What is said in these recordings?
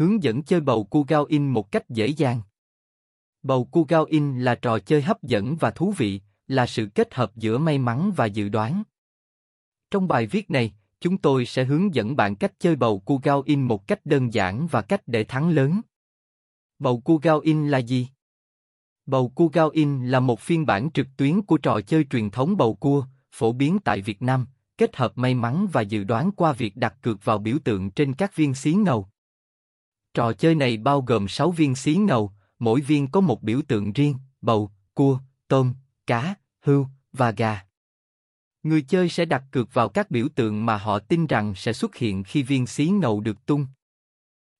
hướng dẫn chơi bầu cu gao in một cách dễ dàng. Bầu cu gao in là trò chơi hấp dẫn và thú vị, là sự kết hợp giữa may mắn và dự đoán. Trong bài viết này, chúng tôi sẽ hướng dẫn bạn cách chơi bầu cu gao in một cách đơn giản và cách để thắng lớn. Bầu cu gao in là gì? Bầu cua gao in là một phiên bản trực tuyến của trò chơi truyền thống bầu cua, phổ biến tại Việt Nam, kết hợp may mắn và dự đoán qua việc đặt cược vào biểu tượng trên các viên xí ngầu. Trò chơi này bao gồm 6 viên xí ngầu, mỗi viên có một biểu tượng riêng, bầu, cua, tôm, cá, hươu và gà. Người chơi sẽ đặt cược vào các biểu tượng mà họ tin rằng sẽ xuất hiện khi viên xí ngầu được tung.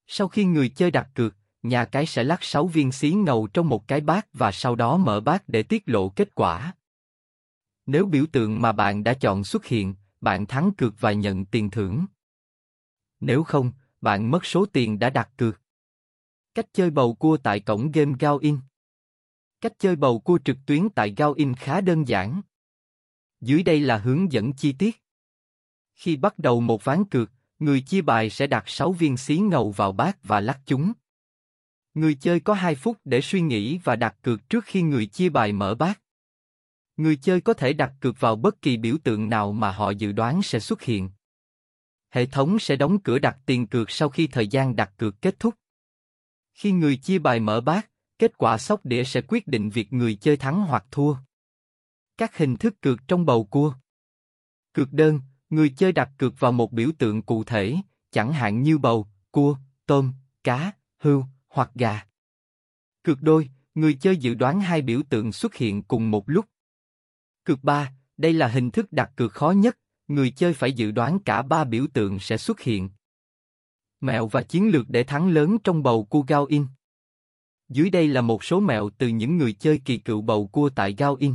Sau khi người chơi đặt cược, nhà cái sẽ lắc 6 viên xí ngầu trong một cái bát và sau đó mở bát để tiết lộ kết quả. Nếu biểu tượng mà bạn đã chọn xuất hiện, bạn thắng cược và nhận tiền thưởng. Nếu không, bạn mất số tiền đã đặt cược. Cách chơi bầu cua tại cổng game Gaoin Cách chơi bầu cua trực tuyến tại Gaoin khá đơn giản. Dưới đây là hướng dẫn chi tiết. Khi bắt đầu một ván cược, người chia bài sẽ đặt 6 viên xí ngầu vào bát và lắc chúng. Người chơi có 2 phút để suy nghĩ và đặt cược trước khi người chia bài mở bát. Người chơi có thể đặt cược vào bất kỳ biểu tượng nào mà họ dự đoán sẽ xuất hiện. Hệ thống sẽ đóng cửa đặt tiền cược sau khi thời gian đặt cược kết thúc. Khi người chia bài mở bát, kết quả sóc đĩa sẽ quyết định việc người chơi thắng hoặc thua. Các hình thức cược trong bầu cua. Cược đơn, người chơi đặt cược vào một biểu tượng cụ thể, chẳng hạn như bầu, cua, tôm, cá, hươu hoặc gà. Cược đôi, người chơi dự đoán hai biểu tượng xuất hiện cùng một lúc. Cược ba, đây là hình thức đặt cược khó nhất, người chơi phải dự đoán cả ba biểu tượng sẽ xuất hiện. Mẹo và chiến lược để thắng lớn trong bầu cua Gao In. Dưới đây là một số mẹo từ những người chơi kỳ cựu bầu cua tại Gao In.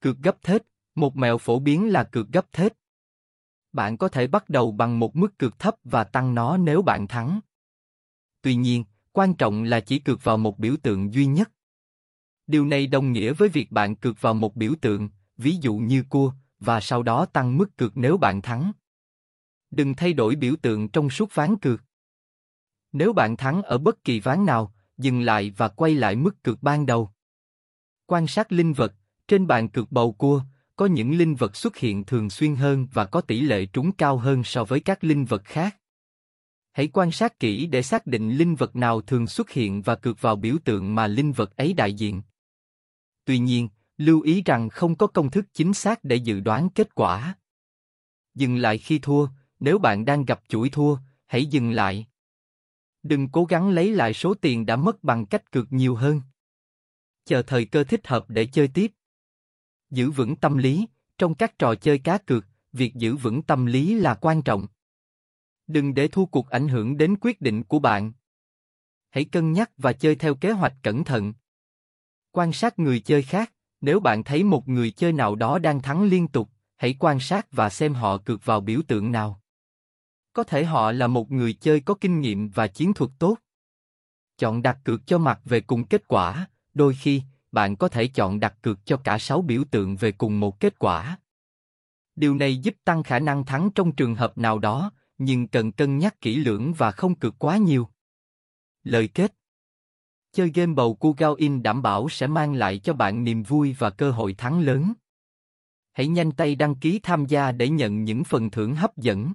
Cược gấp thết, một mẹo phổ biến là cược gấp thết. Bạn có thể bắt đầu bằng một mức cược thấp và tăng nó nếu bạn thắng. Tuy nhiên, quan trọng là chỉ cược vào một biểu tượng duy nhất. Điều này đồng nghĩa với việc bạn cược vào một biểu tượng, ví dụ như cua, và sau đó tăng mức cược nếu bạn thắng. Đừng thay đổi biểu tượng trong suốt ván cược. Nếu bạn thắng ở bất kỳ ván nào, dừng lại và quay lại mức cược ban đầu. Quan sát linh vật, trên bàn cược bầu cua, có những linh vật xuất hiện thường xuyên hơn và có tỷ lệ trúng cao hơn so với các linh vật khác. Hãy quan sát kỹ để xác định linh vật nào thường xuất hiện và cược vào biểu tượng mà linh vật ấy đại diện. Tuy nhiên, lưu ý rằng không có công thức chính xác để dự đoán kết quả. Dừng lại khi thua, nếu bạn đang gặp chuỗi thua, hãy dừng lại. Đừng cố gắng lấy lại số tiền đã mất bằng cách cược nhiều hơn. Chờ thời cơ thích hợp để chơi tiếp. Giữ vững tâm lý, trong các trò chơi cá cược, việc giữ vững tâm lý là quan trọng. Đừng để thua cuộc ảnh hưởng đến quyết định của bạn. Hãy cân nhắc và chơi theo kế hoạch cẩn thận. Quan sát người chơi khác, nếu bạn thấy một người chơi nào đó đang thắng liên tục, hãy quan sát và xem họ cược vào biểu tượng nào. Có thể họ là một người chơi có kinh nghiệm và chiến thuật tốt. Chọn đặt cược cho mặt về cùng kết quả, đôi khi, bạn có thể chọn đặt cược cho cả 6 biểu tượng về cùng một kết quả. Điều này giúp tăng khả năng thắng trong trường hợp nào đó, nhưng cần cân nhắc kỹ lưỡng và không cược quá nhiều. Lời kết Chơi game bầu cu Gao In đảm bảo sẽ mang lại cho bạn niềm vui và cơ hội thắng lớn. Hãy nhanh tay đăng ký tham gia để nhận những phần thưởng hấp dẫn.